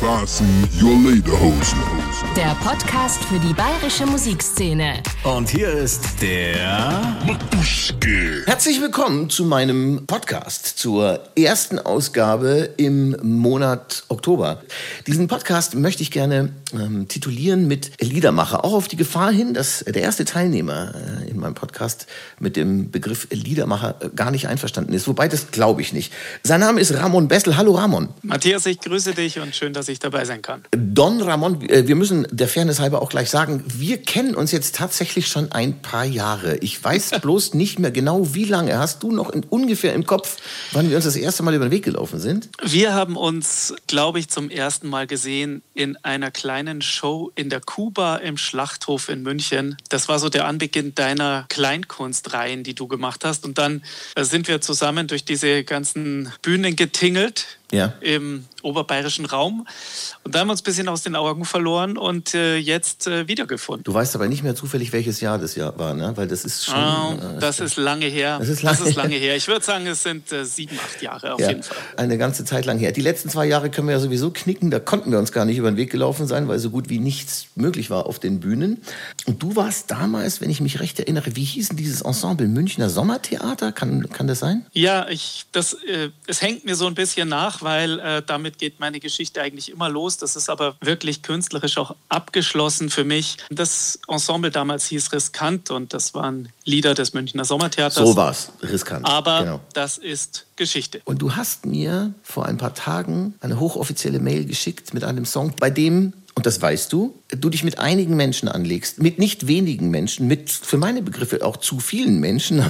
Fasten your Lederhosen. Der Podcast für die bayerische Musikszene. Und hier ist der Matuschke. Herzlich willkommen zu meinem Podcast, zur ersten Ausgabe im Monat Oktober. Diesen Podcast möchte ich gerne ähm, titulieren mit Liedermacher, auch auf die Gefahr hin, dass der erste Teilnehmer äh, in meinem Podcast mit dem Begriff Liedermacher äh, gar nicht einverstanden ist, wobei das glaube ich nicht. Sein Name ist Ramon Bessel. Hallo Ramon. Matthias, ich grüße dich und schön, dass ich dabei sein kann. Don Ramon, äh, wir müssen der Fairness halber auch gleich sagen, wir kennen uns jetzt tatsächlich schon ein paar Jahre. Ich weiß bloß nicht mehr genau, wie lange. Hast du noch in, ungefähr im Kopf, wann wir uns das erste Mal über den Weg gelaufen sind? Wir haben uns, glaube ich, zum ersten Mal gesehen in einer kleinen Show in der Kuba im Schlachthof in München. Das war so der Anbeginn deiner Kleinkunstreihen, die du gemacht hast. Und dann äh, sind wir zusammen durch diese ganzen Bühnen getingelt Ja. im oberbayerischen Raum. Und da haben wir uns ein bisschen aus den Augen verloren und äh, jetzt äh, wiedergefunden. Du weißt aber nicht mehr zufällig, welches Jahr das Jahr war, ne? Weil das ist schon. Äh, das ist lange her. Das ist lange- her. Ich würde sagen, es sind äh, sieben, acht Jahre auf ja, jeden Fall. eine ganze Zeit lang her. Die letzten zwei Jahre können wir ja sowieso knicken. Da konnten wir uns gar nicht über den Weg gelaufen sein, weil so gut wie nichts möglich war auf den Bühnen. Und du warst damals, wenn ich mich recht erinnere, wie hieß denn dieses Ensemble Münchner Sommertheater? Kann, kann das sein? Ja, ich, das, äh, es hängt mir so ein bisschen nach, weil äh, damit geht meine Geschichte eigentlich immer los. Das ist aber wirklich künstlerisch auch abgeschlossen für mich. Das Ensemble damals hieß Riskant und das waren Lieder des Münchner Sommertheaters. So war's. Riskant. Aber Genau. das ist Geschichte. Und du hast mir vor ein paar Tagen eine hochoffizielle Mail geschickt mit einem Song, bei dem, und das weißt du, du dich mit einigen Menschen anlegst, mit nicht wenigen Menschen, mit für meine Begriffe auch zu vielen Menschen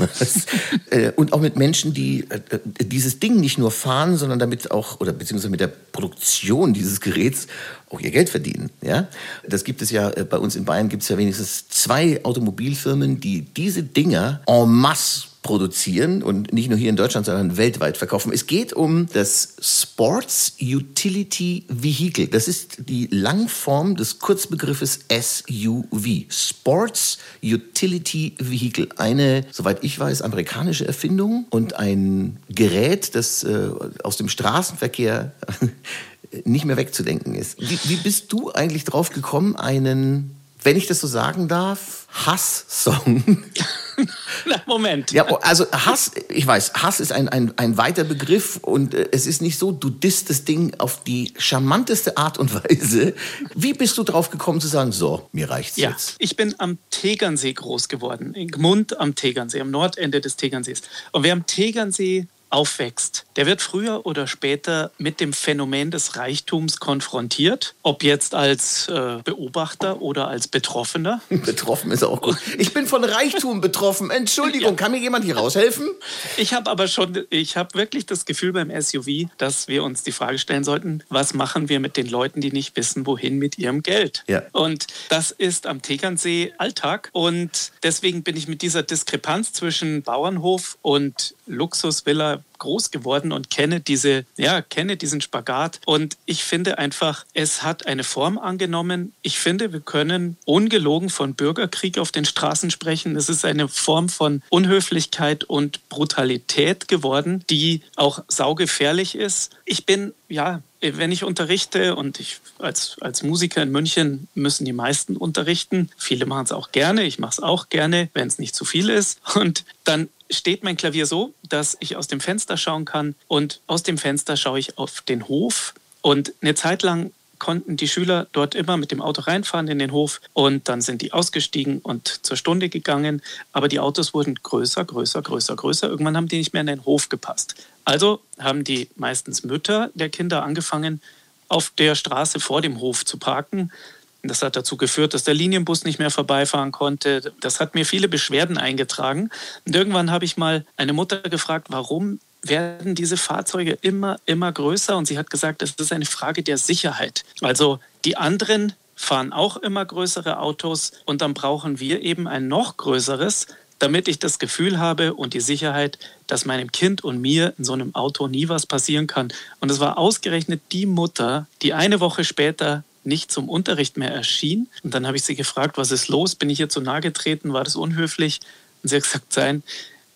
äh, und auch mit Menschen, die äh, äh, dieses Ding nicht nur fahren, sondern damit auch, oder beziehungsweise mit der Produktion dieses Geräts auch ihr Geld verdienen. Ja? Das gibt es ja, bei uns in Bayern gibt es ja wenigstens zwei Automobilfirmen, die diese Dinger en masse produzieren und nicht nur hier in Deutschland, sondern weltweit verkaufen. Es geht um das Sports Utility Vehicle. Das ist die Langform des Kurzbegriffes SUV. Sports Utility Vehicle. Eine, soweit ich weiß, amerikanische Erfindung und ein Gerät, das äh, aus dem Straßenverkehr nicht mehr wegzudenken ist. Wie, wie bist du eigentlich drauf gekommen, einen, wenn ich das so sagen darf, Hass-Song Na, Moment. ja, also Hass, ich weiß, Hass ist ein, ein, ein weiter Begriff und äh, es ist nicht so, du disst das Ding auf die charmanteste Art und Weise. Wie bist du drauf gekommen zu sagen, so, mir reicht's Ja, jetzt? ich bin am Tegernsee groß geworden, in Gmund am Tegernsee, am Nordende des Tegernsees. Und wer am Tegernsee aufwächst, der wird früher oder später mit dem Phänomen des Reichtums konfrontiert, ob jetzt als äh, Beobachter oder als Betroffener. Betroffen ist auch gut. Ich bin von Reichtum betroffen. Entschuldigung, kann mir jemand hier raushelfen? Ich habe aber schon, ich habe wirklich das Gefühl beim SUV, dass wir uns die Frage stellen sollten, was machen wir mit den Leuten, die nicht wissen, wohin mit ihrem Geld? Ja. Und das ist am Tegernsee Alltag. Und deswegen bin ich mit dieser Diskrepanz zwischen Bauernhof und Luxusvilla groß geworden und kenne diese, ja, kenne diesen Spagat. Und ich finde einfach, es hat eine Form angenommen. Ich finde, wir können ungelogen von Bürgerkrieg auf den Straßen sprechen. Es ist eine Form von Unhöflichkeit und Brutalität geworden, die auch saugefährlich ist. Ich bin, ja, wenn ich unterrichte und ich als, als Musiker in München müssen die meisten unterrichten. Viele machen es auch gerne. Ich mache es auch gerne, wenn es nicht zu viel ist. Und dann steht mein Klavier so, dass ich aus dem Fenster schauen kann und aus dem Fenster schaue ich auf den Hof und eine Zeit lang konnten die Schüler dort immer mit dem Auto reinfahren in den Hof und dann sind die ausgestiegen und zur Stunde gegangen, aber die Autos wurden größer, größer, größer, größer. Irgendwann haben die nicht mehr in den Hof gepasst. Also haben die meistens Mütter der Kinder angefangen, auf der Straße vor dem Hof zu parken. Das hat dazu geführt, dass der Linienbus nicht mehr vorbeifahren konnte. Das hat mir viele Beschwerden eingetragen. Und irgendwann habe ich mal eine Mutter gefragt, warum werden diese Fahrzeuge immer, immer größer? Und sie hat gesagt, das ist eine Frage der Sicherheit. Also die anderen fahren auch immer größere Autos und dann brauchen wir eben ein noch größeres, damit ich das Gefühl habe und die Sicherheit, dass meinem Kind und mir in so einem Auto nie was passieren kann. Und es war ausgerechnet die Mutter, die eine Woche später nicht zum Unterricht mehr erschien. Und dann habe ich sie gefragt, was ist los? Bin ich ihr zu nahe getreten? War das unhöflich? Und sie hat gesagt, sein,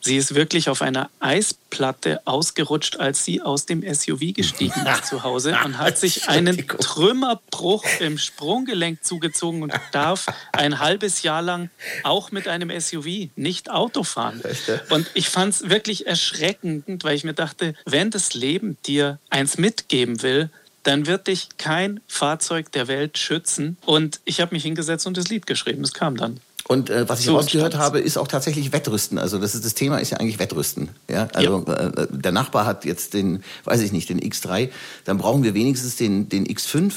Sie ist wirklich auf einer Eisplatte ausgerutscht, als sie aus dem SUV gestiegen ist zu Hause und hat sich einen Trümmerbruch im Sprunggelenk zugezogen und darf ein halbes Jahr lang auch mit einem SUV nicht Auto fahren. Und ich fand es wirklich erschreckend, weil ich mir dachte, wenn das Leben dir eins mitgeben will, dann wird dich kein Fahrzeug der Welt schützen. Und ich habe mich hingesetzt und das Lied geschrieben. Es kam dann. Und äh, was ich So rausgehört habe, ist auch tatsächlich Wettrüsten. Also das, ist, das Thema ist ja eigentlich Wettrüsten. Ja? Also Äh, der Nachbar hat jetzt den, weiß ich nicht, den X3. Dann brauchen wir wenigstens den, den X5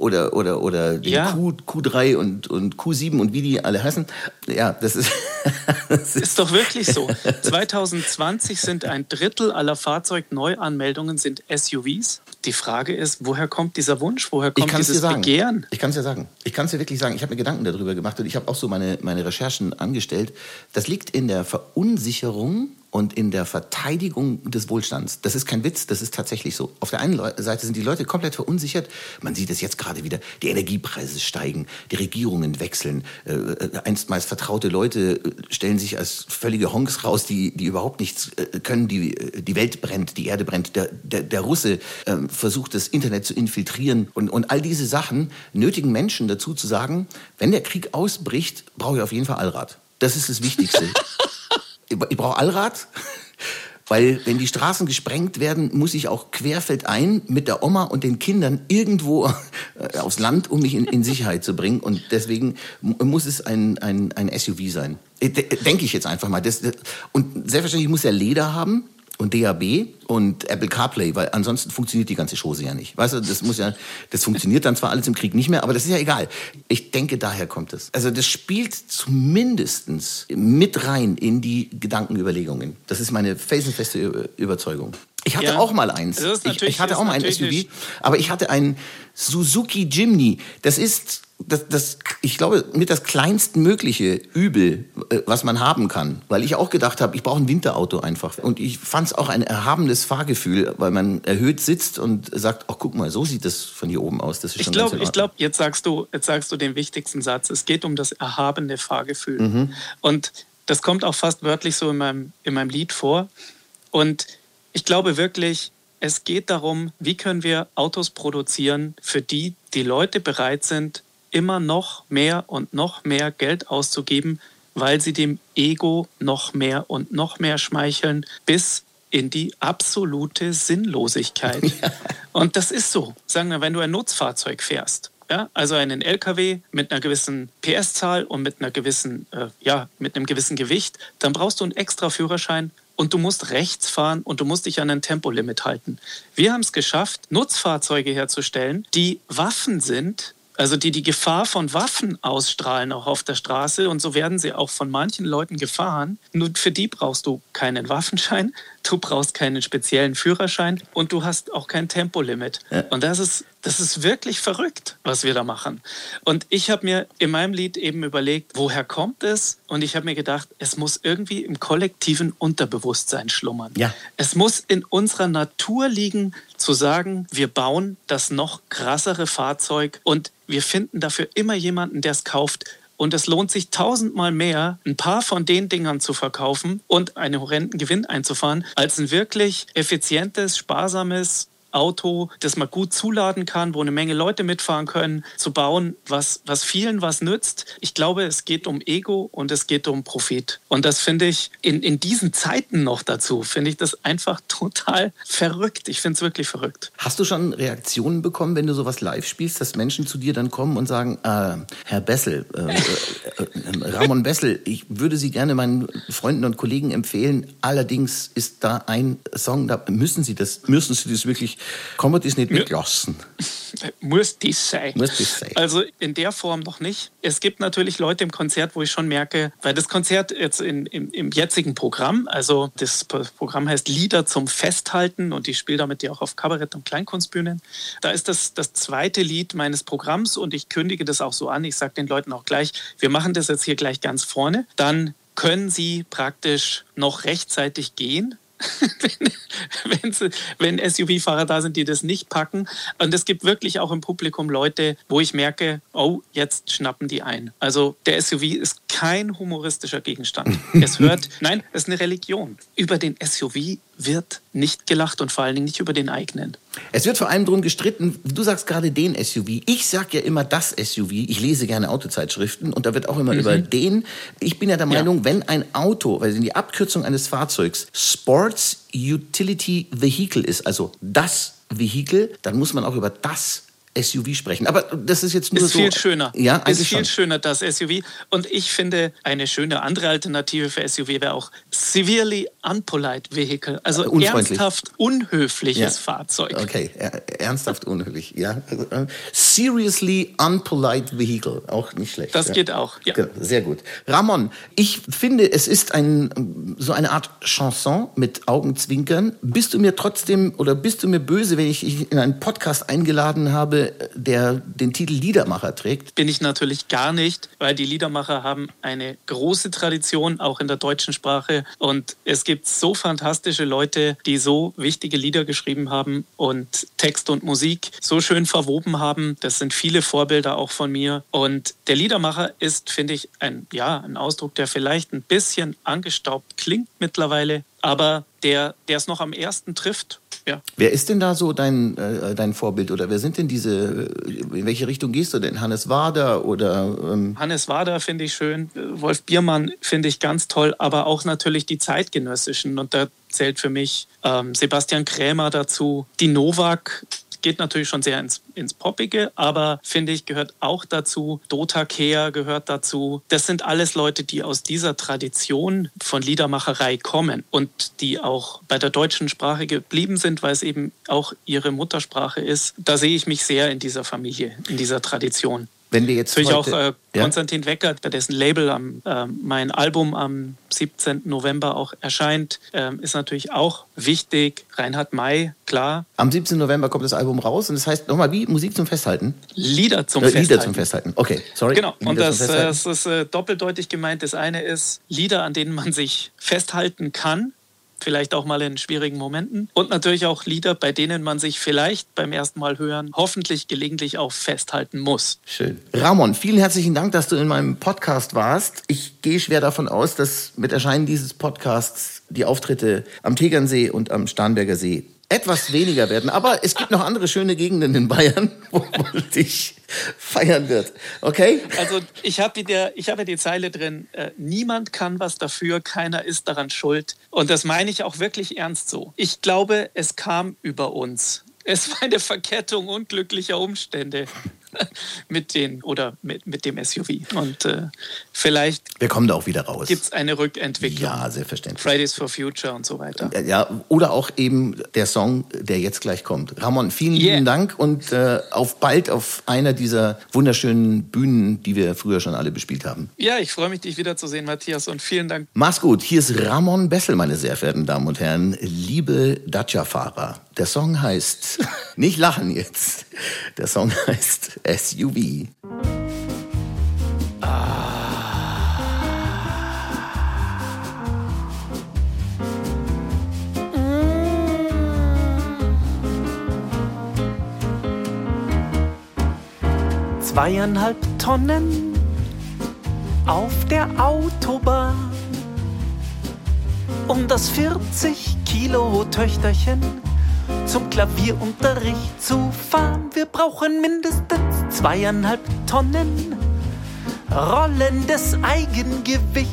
oder, oder, oder den Ja. Q, Q3 und, und Q7 und wie die alle heißen. Ja, das ist... das Ist doch wirklich so. 2020 sind ein Drittel aller Fahrzeugneuanmeldungen sind SUVs. Die Frage ist, woher kommt dieser Wunsch? Woher kommt dieses. Begehren? Ich kann es dir sagen. Ich kann es dir wirklich sagen. Ich habe mir Gedanken darüber gemacht und ich habe auch so meine, meine Recherchen angestellt. Das liegt in der Verunsicherung und in der Verteidigung des Wohlstands. Das ist kein Witz, das ist tatsächlich so. Auf der einen Seite sind die Leute komplett verunsichert. Man sieht es jetzt gerade wieder. Die Energiepreise steigen, die Regierungen wechseln. Äh, äh, einstmals vertraute Leute äh, stellen sich als völlige Honks raus, die, die überhaupt nichts äh, können. Die, äh, die Welt brennt, die Erde brennt. Der, der, der Russe ähm, versucht, das Internet zu infiltrieren. Und, und all diese Sachen nötigen Menschen dazu zu sagen, wenn der Krieg ausbricht, brauche ich auf jeden Fall Allrad. Das ist das Wichtigste. ich brauche Allrad, weil wenn die Straßen gesprengt werden, muss ich auch querfeldein mit der Oma und den Kindern irgendwo äh, aufs Land, um mich in, in Sicherheit zu bringen. Und deswegen mu- muss es ein, ein, ein SUV sein. Äh, de- Denke ich jetzt einfach mal. Das, das- und selbstverständlich muss er Leder haben und DAB und Apple CarPlay, weil ansonsten funktioniert die ganze Chose ja nicht. Weißt du, das muss ja, das funktioniert dann zwar alles im Krieg nicht mehr, aber das ist ja egal. Ich denke, daher kommt es. Also das spielt zumindestens mit rein in die Gedankenüberlegungen. Das ist meine felsenfeste Überzeugung. Ich hatte Ja. auch mal eins. Das ist Ich, ich hatte auch mal ein SUV, aber ich hatte einen Suzuki Jimny. Das ist das, das, ich glaube, mit das kleinstmögliche Übel, äh, was man haben kann. Weil ich auch gedacht habe, ich brauche ein Winterauto einfach. Und ich fand es auch ein erhabenes Fahrgefühl, weil man erhöht sitzt und sagt, ach guck mal, so sieht das von hier oben aus. Das ist Ich schon glaube, ich glaube, jetzt sagst du, jetzt sagst du den wichtigsten Satz. Es geht um das erhabene Fahrgefühl. Mhm. Und das kommt auch fast wörtlich so in meinem, in meinem Lied vor. Und ich glaube wirklich, es geht darum, wie können wir Autos produzieren, für die die Leute bereit sind, immer noch mehr und noch mehr Geld auszugeben, weil sie dem Ego noch mehr und noch mehr schmeicheln, bis in die absolute Sinnlosigkeit. Und das ist so. Sagen wir, wenn du ein Nutzfahrzeug fährst, ja, also einen LKW mit einer gewissen PS-Zahl und mit einer gewissen, äh, ja, mit einem gewissen Gewicht, dann brauchst du einen extra Führerschein und du musst rechts fahren und du musst dich an ein Tempolimit halten. Wir haben es geschafft, Nutzfahrzeuge herzustellen, die Waffen sind, also die die Gefahr von Waffen ausstrahlen auch auf der Straße und so werden sie auch von manchen Leuten gefahren. Nur für die brauchst du keinen Waffenschein, du brauchst keinen speziellen Führerschein und du hast auch kein Tempolimit. Und das ist das ist wirklich verrückt, was wir da machen. Und ich habe mir in meinem Lied eben überlegt, woher kommt es? Und ich habe mir gedacht, es muss irgendwie im kollektiven Unterbewusstsein schlummern. Ja. Es muss in unserer Natur liegen, zu sagen, wir bauen das noch krassere Fahrzeug und wir finden dafür immer jemanden, der es kauft. Und es lohnt sich tausendmal mehr, ein paar von den Dingern zu verkaufen und einen horrenden Gewinn einzufahren, als ein wirklich effizientes, sparsames Auto, das man gut zuladen kann, wo eine Menge Leute mitfahren können, zu bauen, was, was vielen was nützt. Ich glaube, es geht um Ego und es geht um Profit. Und das finde ich in, in diesen Zeiten noch dazu, finde ich das einfach total verrückt. Ich finde es wirklich verrückt. Hast du schon Reaktionen bekommen, wenn du sowas live spielst, dass Menschen zu dir dann kommen und sagen, äh, Herr Bessel, äh, äh, äh, Ramon Bessel, ich würde Sie gerne meinen Freunden und Kollegen empfehlen. Allerdings ist da ein Song, da müssen Sie das, müssen Sie das wirklich, kann man das nicht weglassen? Muss dies sein. Muss das sein. Also in der Form noch nicht. Es gibt natürlich Leute im Konzert, wo ich schon merke, weil das Konzert jetzt in, im, im jetzigen Programm, also das Programm heißt Lieder zum Festhalten und ich spiele damit ja auch auf Kabarett- und Kleinkunstbühnen. Da ist das das zweite Lied meines Programms und ich kündige das auch so an. Ich sage den Leuten auch gleich, wir machen das jetzt hier gleich ganz vorne. Dann können sie praktisch noch rechtzeitig gehen, wenn, wenn, SUV-Fahrer da sind, die das nicht packen. Und es gibt wirklich auch im Publikum Leute, wo ich merke, oh, jetzt schnappen die ein. Also der SUV ist kein humoristischer Gegenstand. Es hört, nein, es ist eine Religion. Über den SUV wird nicht gelacht und vor allen Dingen nicht über den eigenen. Es wird vor allem darum gestritten, du sagst gerade den SUV. Ich sag ja immer das SUV. Ich lese gerne Autozeitschriften und da wird auch immer über den. Ich bin ja der Meinung, Ja. wenn ein Auto, weil die Abkürzung eines Fahrzeugs Sports Utility Vehicle ist, also das Vehikel, dann muss man auch über das SUV sprechen. Aber das ist jetzt nur Ist so. viel schöner. Ja, ist viel schon. schöner, das SUV. Und ich finde, eine schöne andere Alternative für SUV wäre auch severely unpolite vehicle. Also Äh, ernsthaft unhöfliches Ja. Fahrzeug. Okay, er- ernsthaft unhöflich. Ja, seriously unpolite vehicle, auch nicht schlecht. Das ja. geht auch. Ja. Sehr gut. Ramon, ich finde, es ist ein, so eine Art Chanson mit Augenzwinkern. Bist du mir trotzdem oder bist du mir böse, wenn ich dich in einen Podcast eingeladen habe, der den Titel Liedermacher trägt? bin ich natürlich gar nicht, weil die Liedermacher haben eine große Tradition, auch in der deutschen Sprache. Und es gibt so fantastische Leute, die so wichtige Lieder geschrieben haben und Text und Musik so schön verwoben haben. Das sind viele Vorbilder auch von mir. Und der Liedermacher ist, finde ich, ein, ja, ein Ausdruck, der vielleicht ein bisschen angestaubt klingt mittlerweile, aber der, der es noch am ersten trifft. Ja. Wer ist denn da so dein, äh, dein Vorbild oder wer sind denn diese, äh, in welche Richtung gehst du denn? Hannes Wader oder ähm, Hannes Wader finde ich schön, Wolf Biermann finde ich ganz toll, aber auch natürlich die zeitgenössischen. Und da zählt für mich ähm, Sebastian Krämer dazu. Die Novak geht natürlich schon sehr ins, ins Poppige, aber finde ich, gehört auch dazu. Dota Kehr gehört dazu. Das sind alles Leute, die aus dieser Tradition von Liedermacherei kommen und die auch bei der deutschen Sprache geblieben sind, weil es eben auch ihre Muttersprache ist. Da sehe ich mich sehr in dieser Familie, in dieser Tradition. Wenn wir jetzt Natürlich auch heute, äh, ja? Konstantin Wecker, dessen Label am, ähm, mein Album am 17. November auch erscheint, ähm, ist natürlich auch wichtig. Reinhard May, klar. Am 17. November kommt das Album raus und das heißt nochmal wie Musik zum Festhalten? Lieder zum Äh, Festhalten. Lieder zum Festhalten. Okay, sorry. Genau, Lieder und das, äh, das ist äh, doppeldeutig gemeint. Das eine ist Lieder, an denen man sich festhalten kann, vielleicht auch mal in schwierigen Momenten. Und natürlich auch Lieder, bei denen man sich vielleicht beim ersten Mal hören, hoffentlich gelegentlich auch festhalten muss. Schön. Ramon, vielen herzlichen Dank, dass du in meinem Podcast warst. Ich gehe schwer davon aus, dass mit Erscheinen dieses Podcasts die Auftritte am Tegernsee und am Starnberger See etwas weniger werden. Aber es gibt noch andere schöne Gegenden in Bayern, wo man dich feiern wird. Okay? Also ich habe wieder, ich die Zeile drin, äh, niemand kann was dafür, keiner ist daran schuld. Und das meine ich auch wirklich ernst so. Ich glaube, es kam über uns. Es war eine Verkettung unglücklicher Umstände mit den oder mit, mit dem SUV. Und äh, vielleicht Wir kommen da auch wieder raus. gibt es eine Rückentwicklung. Ja, selbstverständlich. Fridays for Future und so weiter. Ja, oder auch eben der Song, der jetzt gleich kommt. Ramon, vielen Yeah. lieben Dank und äh, auf bald auf einer dieser wunderschönen Bühnen, die wir früher schon alle bespielt haben. Ja, ich freue mich, dich wiederzusehen, Matthias, und vielen Dank. Mach's gut. Hier ist Ramon Bessel, meine sehr verehrten Damen und Herren. Liebe Dacia-Fahrer. Der Song heißt, nicht lachen jetzt. Der Song heißt SUV. Zweieinhalb Tonnen auf der Autobahn. Um das 40 Kilo Töchterchen zum Klavierunterricht zu fahren. Wir brauchen mindestens zweieinhalb Tonnen rollendes Eigengewicht.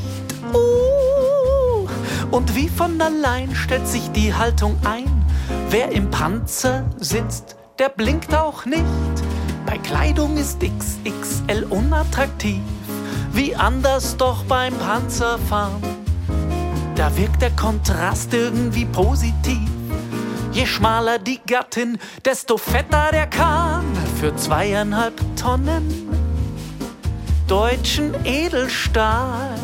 Uh, und wie von allein stellt sich die Haltung ein. Wer im Panzer sitzt, der blinkt auch nicht. Bei Kleidung ist XXL unattraktiv. Wie anders doch beim Panzerfahren. Da wirkt der Kontrast irgendwie positiv. Je schmaler die Gattin, desto fetter der Kahn. Für zweieinhalb Tonnen deutschen Edelstahl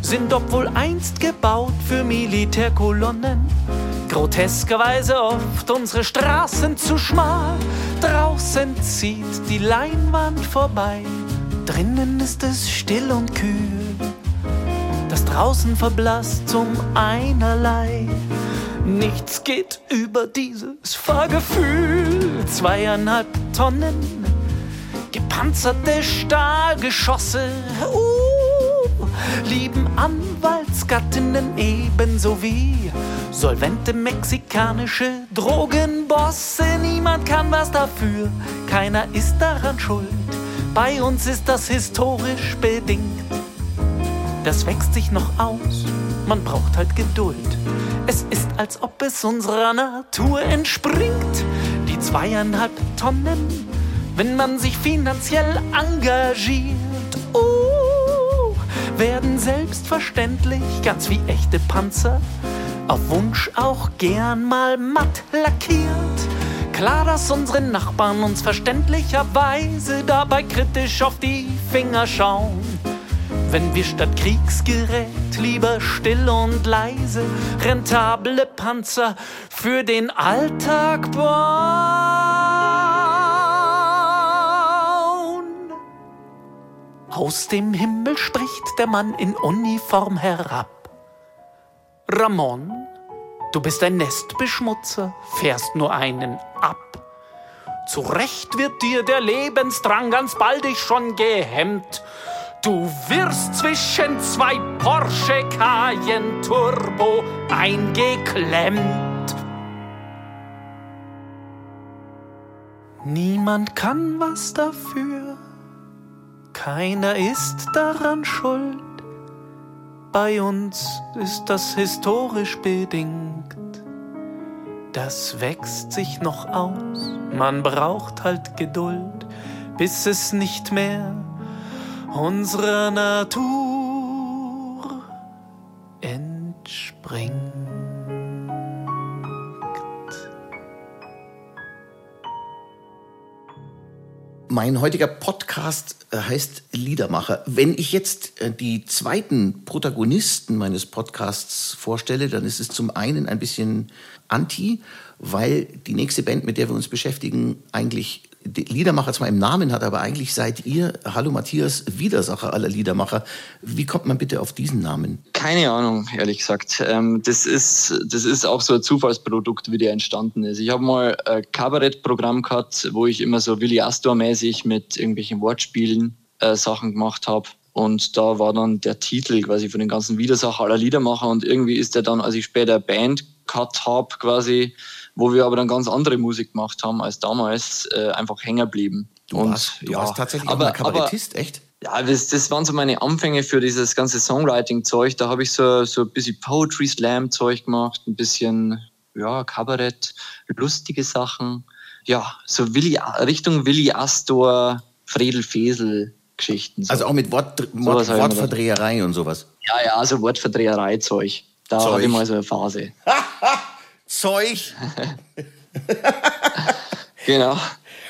sind obwohl einst gebaut für Militärkolonnen. Groteskerweise oft unsere Straßen zu schmal. Draußen zieht die Leinwand vorbei. Drinnen ist es still und kühl. Das draußen verblasst zum einerlei. Nichts geht über dieses Fahrgefühl. Zweieinhalb Tonnen gepanzerte Stahlgeschosse. Uh, lieben Anwaltsgattinnen ebenso wie solvente mexikanische Drogenbosse. Niemand kann was dafür, keiner ist daran schuld. Bei uns ist das historisch bedingt. Das wächst sich noch aus, man braucht halt Geduld. Es ist, als ob es unserer Natur entspringt. Die zweieinhalb Tonnen, wenn man sich finanziell engagiert. Oh, werden selbstverständlich ganz wie echte Panzer auf Wunsch auch gern mal matt lackiert. Klar, dass unsere Nachbarn uns verständlicherweise dabei kritisch auf die Finger schauen. Wenn wir statt Kriegsgerät lieber still und leise rentable Panzer für den Alltag bauen. Aus dem Himmel spricht der Mann in Uniform herab. Ramon, du bist ein Nestbeschmutzer, fährst nur einen ab. Zu Recht wird dir der Lebensdrang ganz baldig schon gehemmt. Du wirst zwischen zwei Porsche Cayenne Turbo eingeklemmt. Niemand kann was dafür, keiner ist daran schuld. Bei uns ist das historisch bedingt. Das wächst sich noch aus, man braucht halt Geduld, bis es nicht mehr unserer Natur entspringt. Mein heutiger Podcast äh, heißt Liedermacher. Wenn ich jetzt äh, die zweiten Protagonisten meines Podcasts vorstelle, dann ist es zum einen ein bisschen anti, weil die nächste Band, mit der wir uns beschäftigen, eigentlich Liedermacher zwar im Namen hat, aber eigentlich seid ihr, hallo Matthias, Widersacher aller Liedermacher. Wie kommt man bitte auf diesen Namen? Keine Ahnung, ehrlich gesagt. Ähm, das, ist, das ist auch so ein Zufallsprodukt, wie der entstanden ist. Ich habe mal ein Kabarettprogramm gehabt, wo ich immer so Willi Astor-mäßig mit irgendwelchen Wortspielen äh, Sachen gemacht habe. Und da war dann der Titel quasi von den ganzen Widersacher aller Liedermacher. Und irgendwie ist der dann, als ich später Band gehabt habe, quasi, wo wir aber dann ganz andere Musik gemacht haben als damals, äh, einfach hängen geblieben. Du, und, warst, du ja, warst tatsächlich aber, Kabarettist, aber, echt? Ja, das, das waren so meine Anfänge für dieses ganze Songwriting-Zeug. Da habe ich so, so ein bisschen Poetry Slam-Zeug gemacht, ein bisschen ja, Kabarett, lustige Sachen. Ja, so Willi, Richtung Willi Astor, Fredel Fesel Geschichten. So. Also auch mit Wort, Wort, Wortverdreherei und sowas. Ja, ja, also Wortverdreherei-Zeug. Da habe ich mal so eine Phase. Zeug. genau.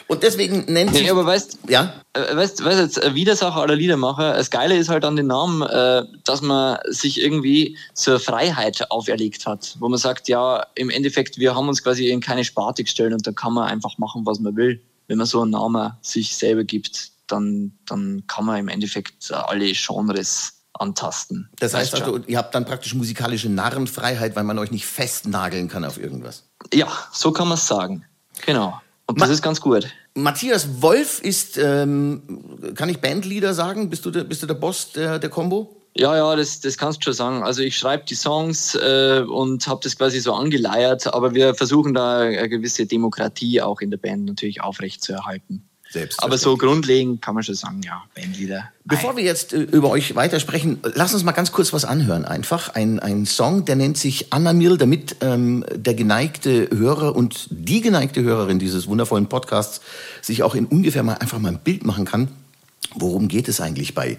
Und deswegen nennt sich. Nee, aber weißt, ja? Äh, weißt, weißt jetzt, Widersacher aller Liedermacher, das Geile ist halt an den Namen, äh, dass man sich irgendwie zur Freiheit auferlegt hat, wo man sagt, ja, im Endeffekt, wir haben uns quasi in keine Sparte gestellt und da kann man einfach machen, was man will. Wenn man so einen Namen sich selber gibt, dann, dann kann man im Endeffekt alle Genres antasten. Das heißt also, ihr habt dann praktisch musikalische Narrenfreiheit, weil man euch nicht festnageln kann auf irgendwas. Ja, so kann man es sagen. Genau. Und das Ma ist ganz gut. Matthias Wolf ist, ähm, kann ich Bandleader sagen? Bist du der, bist du der Boss der, der Combo? Ja, ja, das, das kannst du schon sagen. Also ich schreibe die Songs äh, und habe das quasi so angeleiert, aber wir versuchen da eine gewisse Demokratie auch in der Band natürlich aufrecht erhalten. Aber so grundlegend kann man schon sagen, ja, Bandlieder. Bevor wir jetzt äh, über euch weitersprechen, lass uns mal ganz kurz was anhören. Einfach ein, ein Song, der nennt sich Anamil, damit ähm, der geneigte Hörer und die geneigte Hörerin dieses wundervollen Podcasts sich auch in ungefähr mal einfach mal ein Bild machen kann. Worum geht es eigentlich bei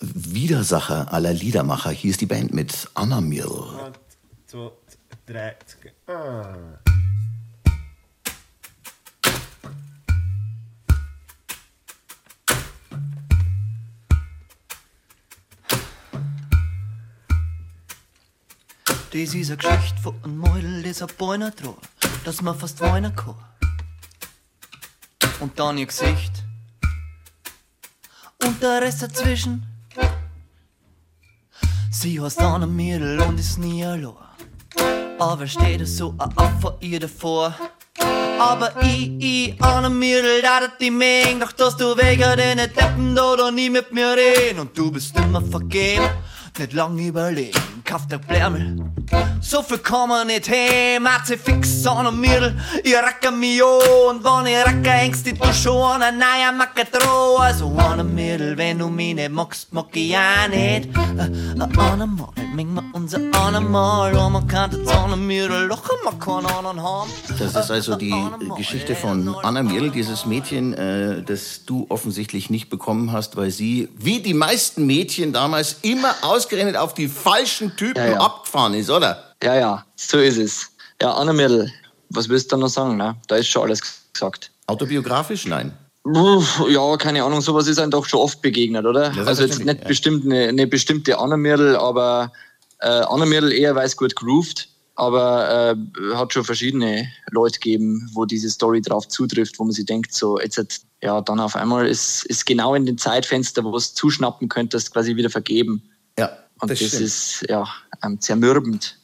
Widersacher aller Liedermacher? Hier ist die Band mit Anamil. Eins, zwei, drei, ah. Das ist eine Geschichte von einem Mädel, das ein Beiner trug, dass man fast weinen kann. Und dann ihr Gesicht. Und der Rest dazwischen. Sie heißt Anna Mädel und ist nie allein. Aber steht so ein Opfer ihr davor. Aber ich, ich, Anna Mädel, da dat die Meng, doch dass du wegen den Deppen da da nie mit mir reden. Und du bist immer vergeben, nicht lang überlegen, kauf der Blärmel. So viel kann man nicht heim, hat sie fix an der Mittel. Ich racke mich an und wenn ich racke, hängst du schon an neuer Macke drauf. Also an der Mittel, wenn du mich nicht magst, mag ich auch nicht. Äh, an der Mittel lochen, man kann anderen haben. Das ist also die Geschichte von Anna Mirl, dieses Mädchen, äh, das du offensichtlich nicht bekommen hast, weil sie, wie die meisten Mädchen damals, immer ausgerechnet auf die falschen Typen Ja, ja. abgefahren ist, oder? Ja, ja, so ist es. Ja, Anna Mädel, was willst du da noch sagen? Ne? Da ist schon alles gesagt. Autobiografisch? Nein. Ja, keine Ahnung, sowas ist einem doch schon oft begegnet, oder? Ja, also jetzt nicht ja. bestimmt eine, eine bestimmte Anna Mädel, aber äh, Anna Mädel eher, weil es gut groovt, aber äh, hat schon verschiedene Leute gegeben, wo diese Story drauf zutrifft, wo man sich denkt, so jetzt, hat- ja, dann auf einmal ist, ist genau in dem Zeitfenster, wo es zuschnappen könntest, quasi wieder vergeben. Ja, Und das, stimmt. ist ja ähm, zermürbend.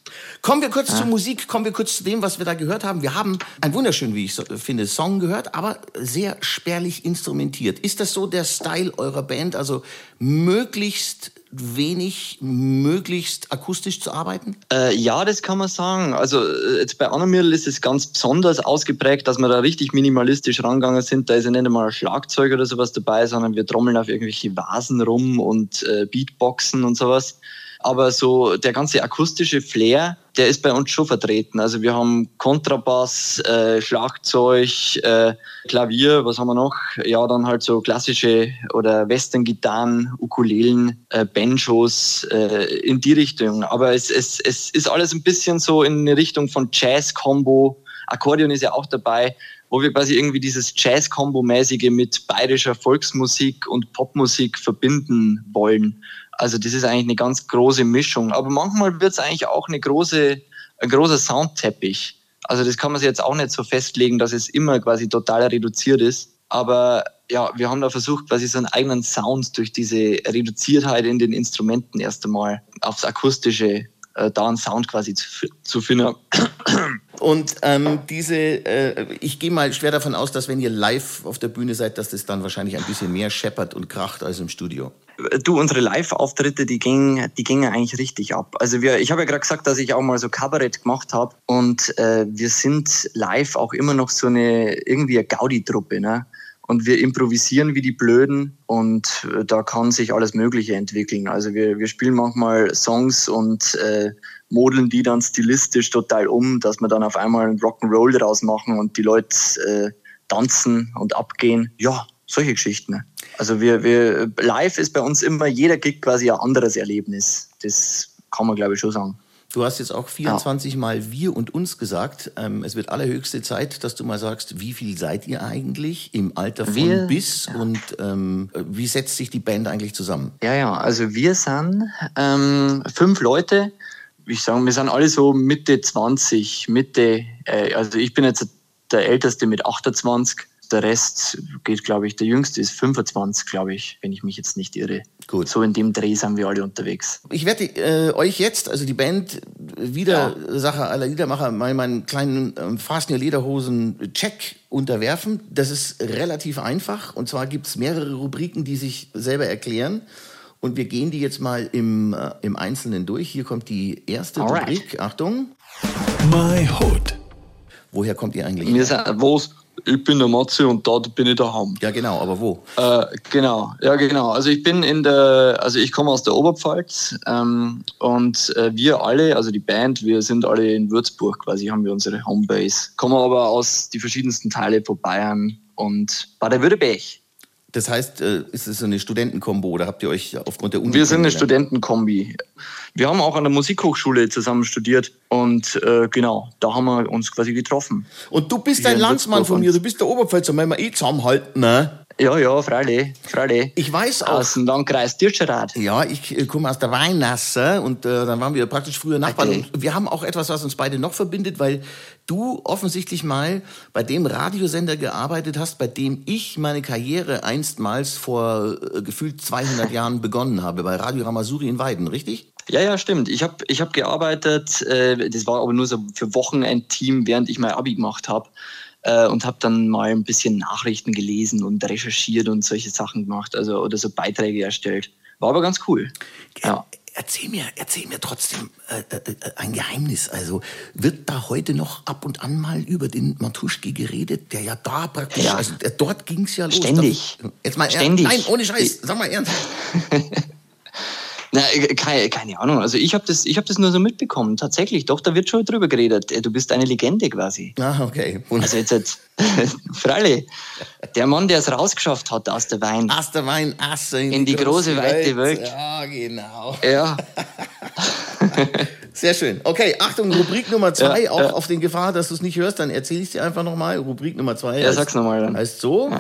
Kommen wir kurz zur Musik, kommen wir kurz zu dem, was wir da gehört haben. Wir haben einen wunderschönen, wie ich so, finde, Song gehört, aber sehr spärlich instrumentiert. Ist das so der Style eurer Band, also möglichst wenig, möglichst akustisch zu arbeiten? Äh, ja, das kann man sagen. Also äh, jetzt bei Anna Mädel ist es ganz besonders ausgeprägt, dass wir da richtig minimalistisch rangegangen sind. Da ist ja nicht einmal ein Schlagzeug oder sowas dabei, sondern wir trommeln auf irgendwelche Vasen rum und äh, Beatboxen und sowas. Aber so der ganze akustische Flair, der ist bei uns schon vertreten. Also wir haben Kontrabass, äh, Schlagzeug, äh, Klavier, was haben wir noch? Ja, dann halt so klassische oder Western-Gitarren, Ukulelen, äh, Banjos äh, in die Richtung. Aber es, es, es ist alles ein bisschen so in eine Richtung von Jazz-Combo. Akkordeon ist ja auch dabei, wo wir quasi irgendwie dieses Jazz-Combo-mäßige mit bayerischer Volksmusik und Popmusik verbinden wollen. Also das ist eigentlich eine ganz große Mischung. Aber manchmal wird es eigentlich auch eine große, ein großer Soundteppich. Also das kann man sich jetzt auch nicht so festlegen, dass es immer quasi total reduziert ist. Aber ja, wir haben da versucht, quasi so einen eigenen Sound durch diese Reduziertheit in den Instrumenten erst einmal aufs Akustische äh, da einen Sound quasi zu, zu finden. Und ähm, diese, äh, ich gehe mal schwer davon aus, dass wenn ihr live auf der Bühne seid, dass das dann wahrscheinlich ein bisschen mehr scheppert und kracht als im Studio. Du, unsere Live-Auftritte, die gingen, die gingen eigentlich richtig ab. Also wir, ich habe ja gerade gesagt, dass ich auch mal so Kabarett gemacht habe und äh, wir sind live auch immer noch so eine irgendwie eine Gaudi-Truppe, ne? Und wir improvisieren wie die Blöden und äh, da kann sich alles Mögliche entwickeln. Also wir, wir spielen manchmal Songs und äh, modeln die dann stilistisch total um, dass wir dann auf einmal einen Rock'n'Roll draus machen und die Leute äh, tanzen und abgehen. Ja, solche Geschichten. Ne? Also wir, wir live ist bei uns immer jeder Gig quasi ein anderes Erlebnis. Das kann man glaube ich schon sagen. Du hast jetzt auch 24 Mal wir und uns gesagt. Ähm, es wird allerhöchste Zeit, dass du mal sagst, wie viel seid ihr eigentlich im Alter von Wir- bis und ähm, wie setzt sich die Band eigentlich zusammen? Ja, ja, also wir sind ähm, fünf Leute. Ich sage, wir sind alle so Mitte 20, Mitte, äh, also ich bin jetzt der Älteste mit 28. Der Rest geht, glaube ich, der Jüngste ist 25, glaube ich, wenn ich mich jetzt nicht irre. Gut. So in dem Dreh sind wir alle unterwegs. Ich werde äh, euch jetzt, also die Band, wieder Sache aller Liedermacher, mal meinen kleinen ähm, Fasten Lederhosen-Check unterwerfen. Das ist relativ einfach. Und zwar gibt es mehrere Rubriken, die sich selber erklären. Und wir gehen die jetzt mal im, äh, im Einzelnen durch. Hier kommt die erste Alright. Rubrik. Achtung. My Hood. Woher kommt ihr eigentlich? Wir sind, was? Ich bin der Matze und da bin ich daheim. Ja, genau, aber wo? Äh, genau, ja genau. Also ich bin in der, also ich komme aus der Oberpfalz ähm, und äh, wir alle, also die Band, wir sind alle in Würzburg quasi, haben wir unsere Homebase. Kommen aber aus die verschiedensten Teile von Bayern und Baden-Württemberg. Das heißt, äh, ist es so eine Studentenkombo oder habt ihr euch aufgrund der Uni Wir sind eine? Studentenkombi. Wir haben auch an der Musikhochschule zusammen studiert und äh, genau, da haben wir uns quasi getroffen. Und du bist ein in Landsmann von mir, du bist der Oberpfälzer, wenn wir eh zusammenhalten, ne? Ja, ja, freilich, freilich. Ich weiß auch, Aus dem Landkreis Tirscherath. Ja, ich äh, komme aus der Weinnasse und äh, dann waren wir praktisch früher Nachbarn. Okay. Und wir haben auch etwas, was uns beide noch verbindet, weil du offensichtlich mal bei dem Radiosender gearbeitet hast, bei dem ich meine Karriere einstmals vor äh, gefühlt 200 Jahren begonnen habe, bei Radio Ramasuri in Weiden, richtig? Ja, ja, stimmt. Ich habe ich hab gearbeitet, äh, das war aber nur so für Wochenendteam, während ich mein Abi gemacht habe. äh, und habe dann mal ein bisschen Nachrichten gelesen und recherchiert und solche Sachen gemacht, also oder so Beiträge erstellt. War aber ganz cool. Ja. Erzähl mir, erzähl mir trotzdem äh, äh, ein Geheimnis. Also wird da heute noch ab und an mal über den Matuschki geredet, der ja da praktisch, Ja. also äh, dort ging's ja los. Ständig. Da- Jetzt mal Ständig. Nein, ohne Scheiß. Sag mal ernst. Na, äh, keine, keine Ahnung. Also ich habe das, ich hab das nur so mitbekommen. Tatsächlich, doch, da wird schon drüber geredet. Äh, Du bist eine Legende quasi. Ah, okay. Also jetzt, jetzt Freilich, der Mann, der es rausgeschafft hat aus der Wein. Aster Wein, Aster in, In die große, weite Welt. Ja, genau. Ja, Sehr schön. Okay, Achtung, Rubrik Nummer zwei, Ja, auch ja. auf den Gefahr, dass du es nicht hörst, dann erzähle ich dir einfach nochmal. Rubrik Nummer zwei. Ja, heißt- sag's noch mal dann. Heißt so,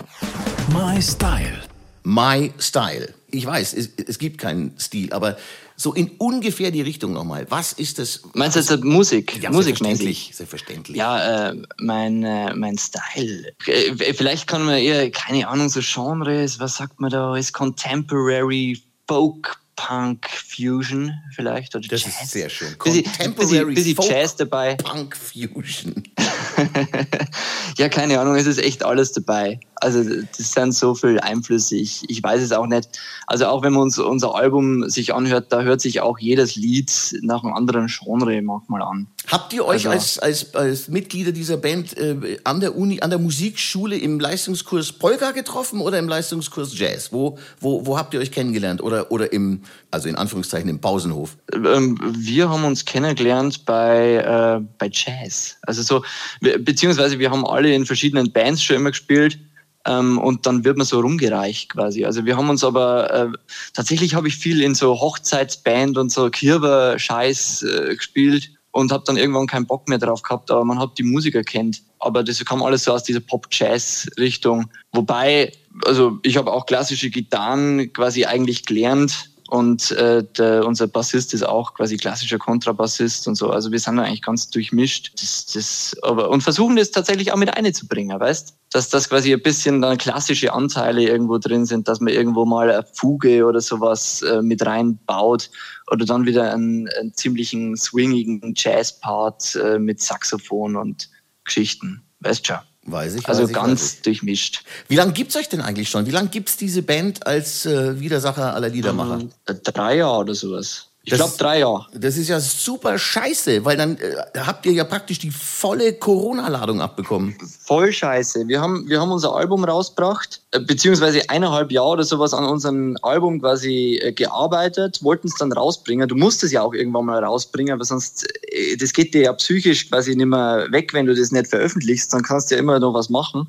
My Style. My Style. Ich weiß, es, es gibt keinen Stil, aber so in ungefähr die Richtung nochmal. Was ist das? meinst du jetzt Musik? Ja, Musikmäßig? selbstverständlich. Selbstverständlich. Ja, äh, mein, äh, mein Style. Äh, vielleicht kann man eher, keine Ahnung, so Genres, was sagt man da, ist Contemporary Folk Punk Fusion vielleicht oder Das Jazz. ist sehr schön. Bisschen, Contemporary bisschen, bisschen Folk Jazz dabei. Punk Fusion. Ja, keine Ahnung, es ist echt alles dabei. Also das sind so viele Einflüsse, ich, ich weiß es auch nicht. Also auch wenn man uns unser Album sich anhört, da hört sich auch jedes Lied nach einem anderen Genre manchmal an. Habt ihr euch Also- als, als, als Mitglieder dieser Band äh, an der Uni, an der Musikschule im Leistungskurs Polka getroffen oder im Leistungskurs Jazz? Wo, wo, wo habt ihr euch kennengelernt? Oder, oder im, also in Anführungszeichen, im Pausenhof? Ähm, wir haben uns kennengelernt bei, äh, bei Jazz. Also so, beziehungsweise wir haben alle in verschiedenen Bands schon immer gespielt. Ähm, und dann wird man so rumgereicht quasi. Also wir haben uns aber, äh, tatsächlich habe ich viel in so Hochzeitsband und so Kirber-Scheiß äh, gespielt und habe dann irgendwann keinen Bock mehr drauf gehabt, aber man hat die Musiker kennt. Aber das kam alles so aus dieser Pop-Jazz-Richtung. Wobei, also ich habe auch klassische Gitarren quasi eigentlich gelernt und äh, der, unser Bassist ist auch quasi klassischer Kontrabassist und so. Also wir sind eigentlich ganz durchmischt. Das, das, aber, und versuchen das tatsächlich auch mit einzubringen, weißt? Dass das quasi ein bisschen dann klassische Anteile irgendwo drin sind, dass man irgendwo mal eine Fuge oder sowas äh, mit reinbaut oder dann wieder einen, einen ziemlichen swingigen Jazz-Part äh, mit Saxophon und Geschichten. Weißt schon. Weiß ich. Also weiß ich, ganz weiß durchmischt. ich. Wie lange gibt's euch denn eigentlich schon? Wie lange gibt's diese Band als äh, Widersacher aller Liedermacher? Äh, Drei Jahre oder sowas. Ich glaube drei Jahre. Das ist ja super scheiße, weil dann äh, habt ihr ja praktisch die volle Corona-Ladung abbekommen. Voll scheiße. Wir haben, wir haben unser Album rausgebracht, äh, beziehungsweise eineinhalb Jahre oder sowas an unserem Album quasi äh, gearbeitet, wollten es dann rausbringen. Du musst es ja auch irgendwann mal rausbringen, weil sonst, äh, das geht dir ja psychisch quasi nicht mehr weg, wenn du das nicht veröffentlichst, dann kannst du ja immer noch was machen.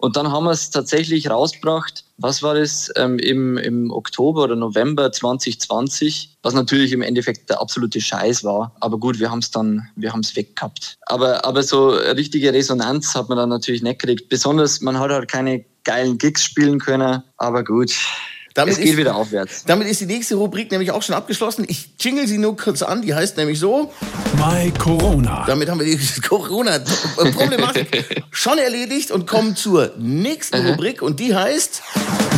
Und dann haben wir es tatsächlich rausgebracht. Was war das? Ähm, im, Im Oktober oder November 2020, was natürlich im Endeffekt der absolute Scheiß war. Aber gut, wir haben es dann, wir haben es weggehabt. Aber, aber so richtige Resonanz hat man dann natürlich nicht gekriegt. Besonders, man hat halt keine geilen Gigs spielen können. Aber gut, Damit es geht ist- wieder aufwärts. Damit ist die nächste Rubrik nämlich auch schon abgeschlossen. Ich jingle sie nur kurz an. Die heißt nämlich so. My Corona. Damit haben wir die Corona-Problematik schon erledigt und kommen zur nächsten Rubrik. Und die heißt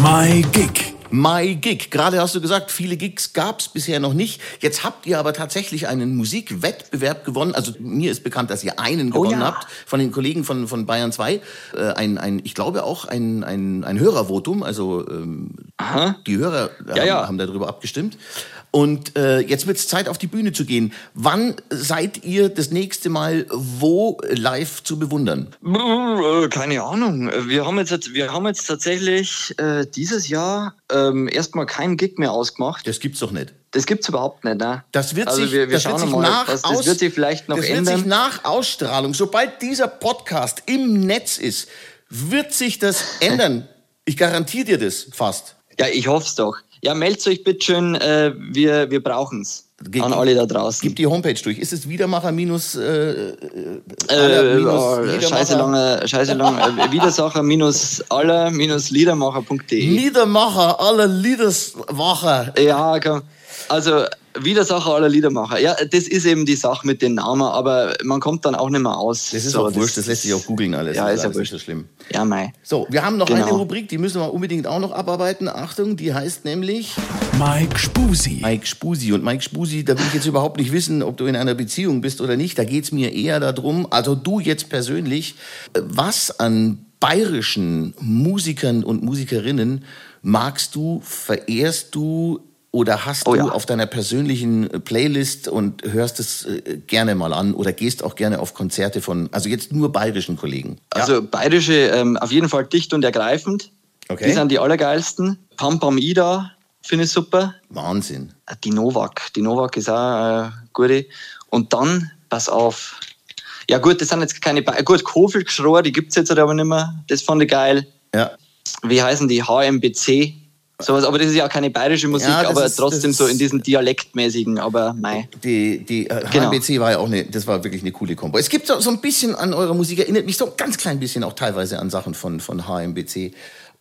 My Gig. My Gig. Gerade hast du gesagt, viele Gigs gab's bisher noch nicht. Jetzt habt ihr aber tatsächlich einen Musikwettbewerb gewonnen. Also mir ist bekannt, dass ihr einen gewonnen ja. habt von den Kollegen von, von Bayern 2. Äh, ein, ein, ich glaube auch ein, ein, ein Hörervotum. Also ähm, die Hörer haben, ja. haben darüber abgestimmt. Und äh, jetzt wird's Zeit, auf die Bühne zu gehen. Wann seid ihr das nächste Mal wo live zu bewundern? Äh, Keine Ahnung. Wir haben jetzt, wir haben jetzt tatsächlich äh, dieses Jahr ähm, erstmal keinen Gig mehr ausgemacht. Das gibt's doch nicht. Das gibt's überhaupt nicht, ne? Das wird also sich, wir, wir das wird schauen sich mal, nach was, das Aus- wird sich vielleicht noch das wird ändern. sich nach Ausstrahlung, sobald dieser Podcast im Netz ist, wird sich das ändern. Ich garantiere dir das fast. ja, ich hoff's doch. Ja, meldet euch bitte schön, äh, wir, wir brauchen's. Ge- An alle da draußen. Gib die Homepage durch. Ist es Wiedermacher minus, äh, äh, aller minus oh, Liedermacher? scheiße lange, scheiße lange, äh, Widersacher minus aller minus Liedermacher.de. Niedermacher aller Liederswacher. Ja, komm. Also Widersacher aller Liedermacher. Ja, das ist eben die Sache mit den Namen, aber man kommt dann auch nicht mehr aus. Das ist So, auch wurscht, das lässt sich auch googeln alles. Ja, Das ist ja wurscht. nicht so schlimm. Ja, mei. So, wir haben noch Genau. eine Rubrik, die müssen wir unbedingt auch noch abarbeiten. Achtung, die heißt nämlich Mike Spusi. Mike Spusi. Und Mike Spusi, da will ich jetzt überhaupt nicht wissen, ob du in einer Beziehung bist oder nicht. Da geht's mir eher darum, also du jetzt persönlich, was an bayerischen Musikern und Musikerinnen magst du, verehrst du oder hast Oh du ja. auf deiner persönlichen äh, Playlist und hörst es äh, gerne mal an oder gehst auch gerne auf Konzerte von, also jetzt nur bayerischen Kollegen? Also bayerische, ähm, auf jeden Fall dicht und ergreifend. Okay. Die sind die allergeilsten. Pam Pam Ida finde ich super. Wahnsinn. Äh, Die Novak. Die Novak ist auch äh, gute. Und dann, pass auf. Ja gut, das sind jetzt keine... Ba gut, Kofel Geschror, die gibt es jetzt halt aber nicht mehr. Das fand ich geil. Ja. Wie heißen die? HMBC. Sowas, aber das ist ja auch keine bayerische Musik, Ja, aber ist- trotzdem so in diesen dialektmäßigen, aber mei. Die, die äh, Genau. HMBC war ja auch eine, das war wirklich eine coole Kombo. Es gibt so, so ein bisschen an eurer Musik, erinnert mich so ein ganz klein bisschen auch teilweise an Sachen von, von HMBC.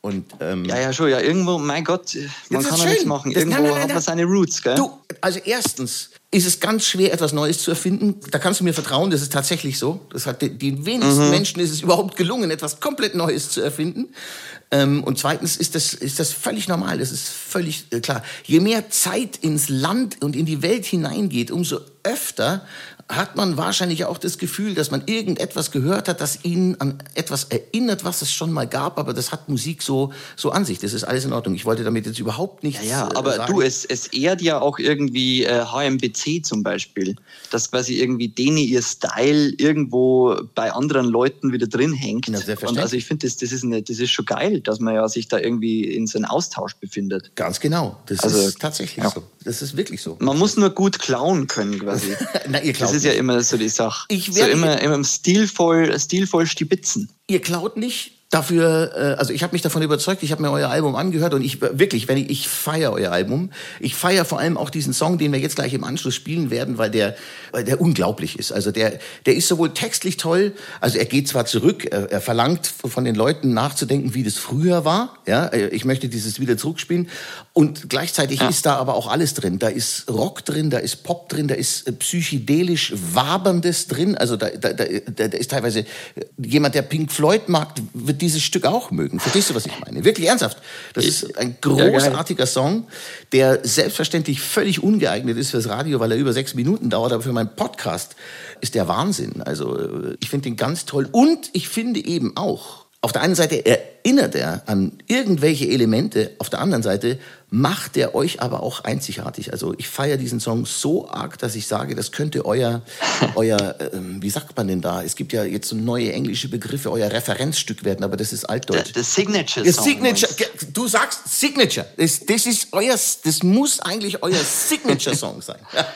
Und, ähm, Ja, ja, schon, ja, irgendwo, mein Gott, man kann ja nichts machen. Das- Irgendwo nein, nein, nein, hat man seine Roots, gell? Du, also erstens ist es ganz schwer, etwas Neues zu erfinden. Da kannst du mir vertrauen, das ist tatsächlich so. Das hat den- den wenigsten Mhm. Menschen ist es überhaupt gelungen, etwas komplett Neues zu erfinden. Ähm, und zweitens ist das, ist das völlig normal, das ist völlig äh, klar. Je mehr Zeit ins Land und in die Welt hineingeht, umso öfter hat man wahrscheinlich auch das Gefühl, dass man irgendetwas gehört hat, das ihn an etwas erinnert, was es schon mal gab, aber das hat Musik so, so an sich. Das ist alles in Ordnung. Ich wollte damit jetzt überhaupt nichts Ja, äh, aber sagen. du, es, es ehrt ja auch irgendwie äh, HMBC zum Beispiel, dass quasi irgendwie denen ihr Style irgendwo bei anderen Leuten wieder drin hängt. Na, Und also ich finde, das, das, ist eine- das ist schon geil, dass man ja sich da irgendwie in so einen Austausch befindet. Ganz genau. Das Also, ist tatsächlich ja. so. Das ist wirklich so. Man muss nur gut klauen können quasi. Na, ihr klaut ist ja immer so die Sache. Ich so werde- immer, immer stilvoll, stilvoll stibitzen. Ihr klaut nicht. Dafür, äh, also ich habe mich davon überzeugt, ich habe mir euer Album angehört und ich wirklich, wenn ich, ich feiere euer Album. Ich feiere vor allem auch diesen Song, den wir jetzt gleich im Anschluss spielen werden, weil der, weil der unglaublich ist. Also der, der ist sowohl textlich toll, also er geht zwar zurück, er, er verlangt von den Leuten nachzudenken, wie das früher war. Ja, äh, ich möchte dieses wieder zurückspielen und gleichzeitig ist da aber auch alles drin. Da ist Rock drin, da ist Pop drin, da ist äh, psychedelisch waberndes drin. Also da, da, da, da da ist teilweise äh, jemand, der Pink Floyd mag, wird dieses Stück auch mögen. Verstehst du, was ich meine? Wirklich ernsthaft. Das ist ein großartiger Song, der selbstverständlich völlig ungeeignet ist fürs Radio, weil er über sechs Minuten dauert, aber für meinen Podcast ist der Wahnsinn. Also äh, ich finde den ganz toll. Und ich finde eben auch, auf der einen Seite erinnert er an irgendwelche Elemente, auf der anderen Seite macht er euch aber auch einzigartig. Also ich feiere diesen Song so arg, dass ich sage, das könnte euer, euer ähm, wie sagt man denn da? Es gibt ja jetzt so neue englische Begriffe, euer Referenzstück werden, aber das ist altdeutsch. Der Signature Song. Signature, du sagst Signature. Das, das ist euer, das muss eigentlich euer Signature-Song sein. du?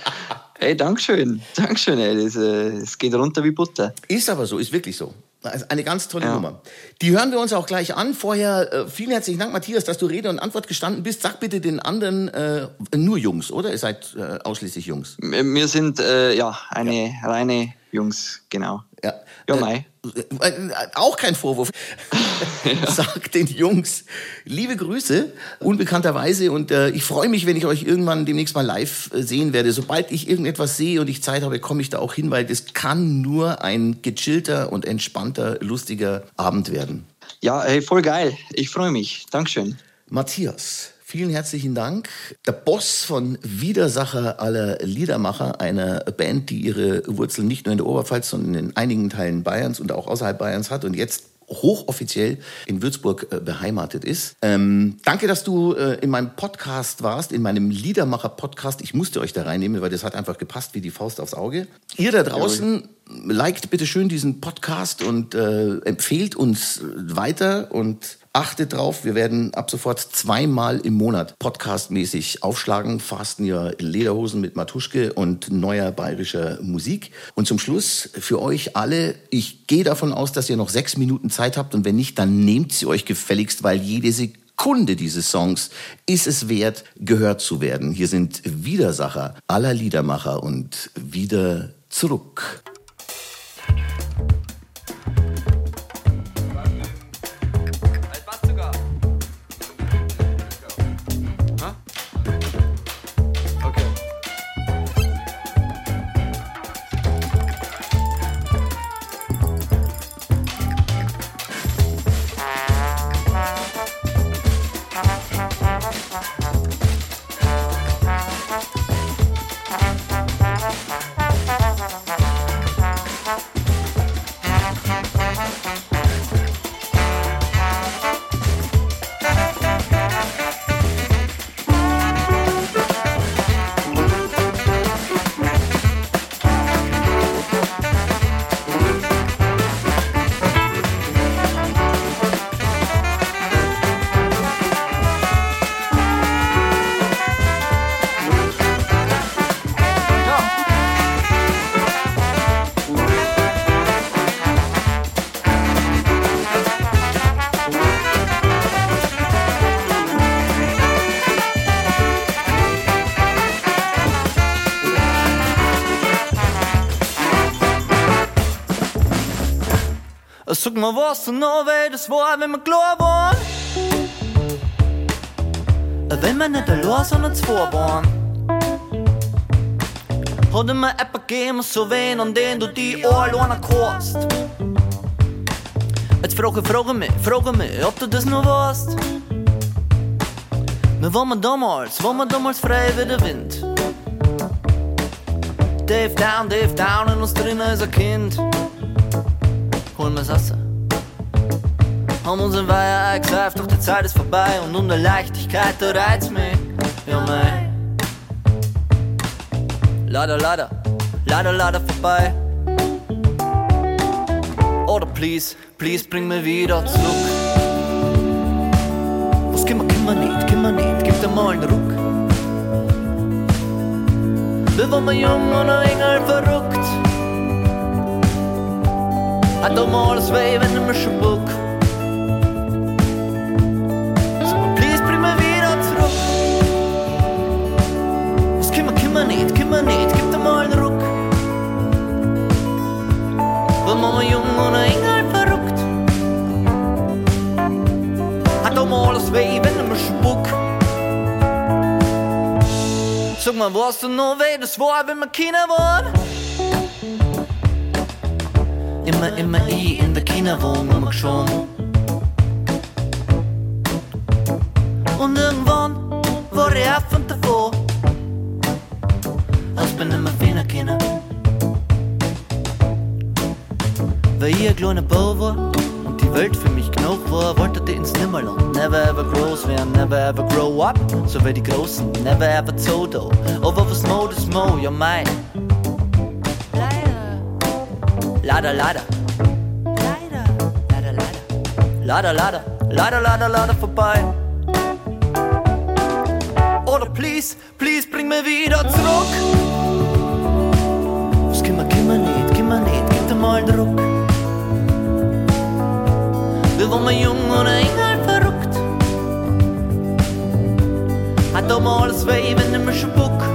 Hey, Dankeschön. Dankeschön, ey. Äh, es geht runter wie Butter. Ist aber so, ist wirklich so. Also eine ganz tolle Ja. Nummer. Die hören wir uns auch gleich an. Vorher äh, vielen herzlichen Dank, Matthias, dass du Rede und Antwort gestanden bist. Sag bitte den anderen äh, nur Jungs, oder? Ihr seid äh, ausschließlich Jungs. Wir sind äh, ja eine reine Jungs, genau. Ja, Ja, mei. äh, äh, auch kein Vorwurf. Sagt den Jungs liebe Grüße, unbekannterweise. Und ich freue mich, wenn ich euch irgendwann demnächst mal live sehen werde. Sobald ich irgendetwas sehe und ich Zeit habe, komme ich da auch hin, weil das kann nur ein gechillter und entspannter, lustiger Abend werden. Ja, hey, voll geil. Ich freue mich. Dankeschön. Matthias, vielen herzlichen Dank. Der Boss von Widersacher aller Liedermacher, einer Band, die ihre Wurzeln nicht nur in der Oberpfalz, sondern in einigen Teilen Bayerns und auch außerhalb Bayerns hat und jetzt hochoffiziell in Würzburg äh, beheimatet ist. Ähm, danke, dass du äh, in meinem Podcast warst, in meinem Liedermacher-Podcast. Ich musste euch da reinnehmen, weil das hat einfach gepasst wie die Faust aufs Auge. Ihr da draußen, liked bitte schön diesen Podcast und äh, empfehlt uns weiter und achtet drauf, wir werden ab sofort zweimal im Monat podcastmäßig aufschlagen. Fasten ja Lederhosen mit Matuschke und neuer bayerischer Musik. Und zum Schluss für euch alle, ich gehe davon aus, dass ihr noch sechs Minuten Zeit habt und wenn nicht, dann nehmt sie euch gefälligst, weil jede Sekunde dieses Songs ist es wert, gehört zu werden. Hier sind Widersacher aller Liedermacher und wieder zurück. Mal, was du noch weh, das war, wenn wir klar waren. Wenn wir nicht allein, sondern zwei waren. Hat mir etwas gegeben, so wen, an den du die alleine kannst. Jetzt frage, frage mich, frage mich, ob du das noch weißt. Wir waren damals, waren wir damals frei wie der Wind. Dave down, Dave down, in uns drinnen ist ein Kind. Holen wir's Wasser. Haben uns in Weiher eingeseift, doch die Zeit ist vorbei und um der Leichtigkeit, da reizt mich. Ja, mei. Leider, leider, leider, leider vorbei. Oder please, please bring mich wieder zurück. Was können wir, können wir nicht, können wir nicht, gib dir mal einen Ruck. Wir waren jung und ein Engel verrückt. Mich schon buck. Sag mal, please bring mich wieder zurück. Was können wir, können wir nicht, können wir nicht, gib dir mal einen Ruck. Wir waren mal jung und ein Engel verrückt. Hat doch mal alles weh, wenn du mich schon buck. Sag mal, weißt du noch, wer Immer, immer ich in der Kinderwohnung schon. Und irgendwann war ich auf und davor. Als bin immer feiner Kinder. Weil ich ein kleiner Bau war und die Welt für mich genug war, wollte ich ins Nimmerland. Never ever groß werden, never ever grow up. So wie die Großen, never ever Zodo. Aber was Mo, das Mo, ja mein. Leider, leider. Leider, leider. Leider, leider, leider, leider, leider vorbei. Oder please, please bring mich wieder zurück. Was können wir, können wir nicht, können wir nicht, gib dir mal Druck. Wir waren mal jung und Engel verrückt. Hat doch mal alles weh, wenn ich mich schon buck.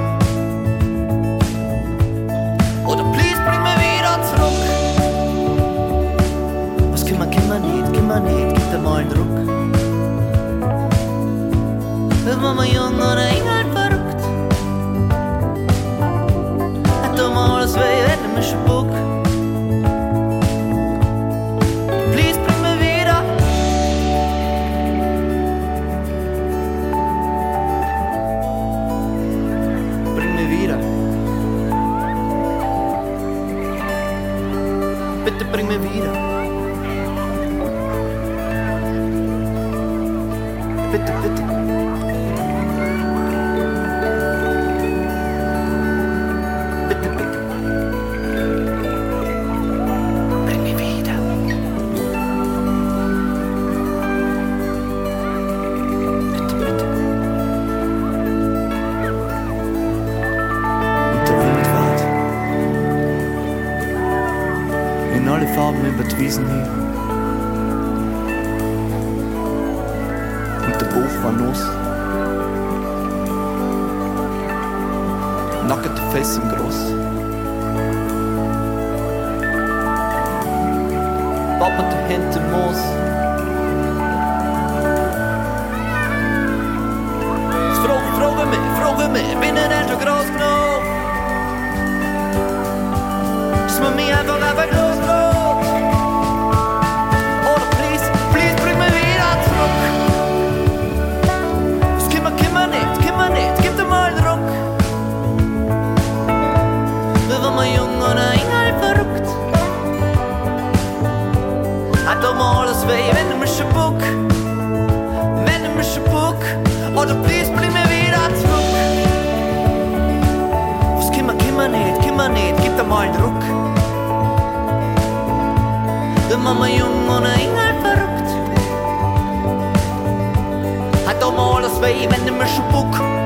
Wapperte hinter Moos. Jetzt Frage, frage mich, frage mich, bin ich denn schon groß genug? Dass man mich du mich schon buck. Oder please bring mich wieder zurück. Was können wir, können wir nicht, können wir nicht, gib dir mal einen Ruck. Wir waren mal jung ein Engel verrückt. Hat doch mal alles weh, wenn du mich buck.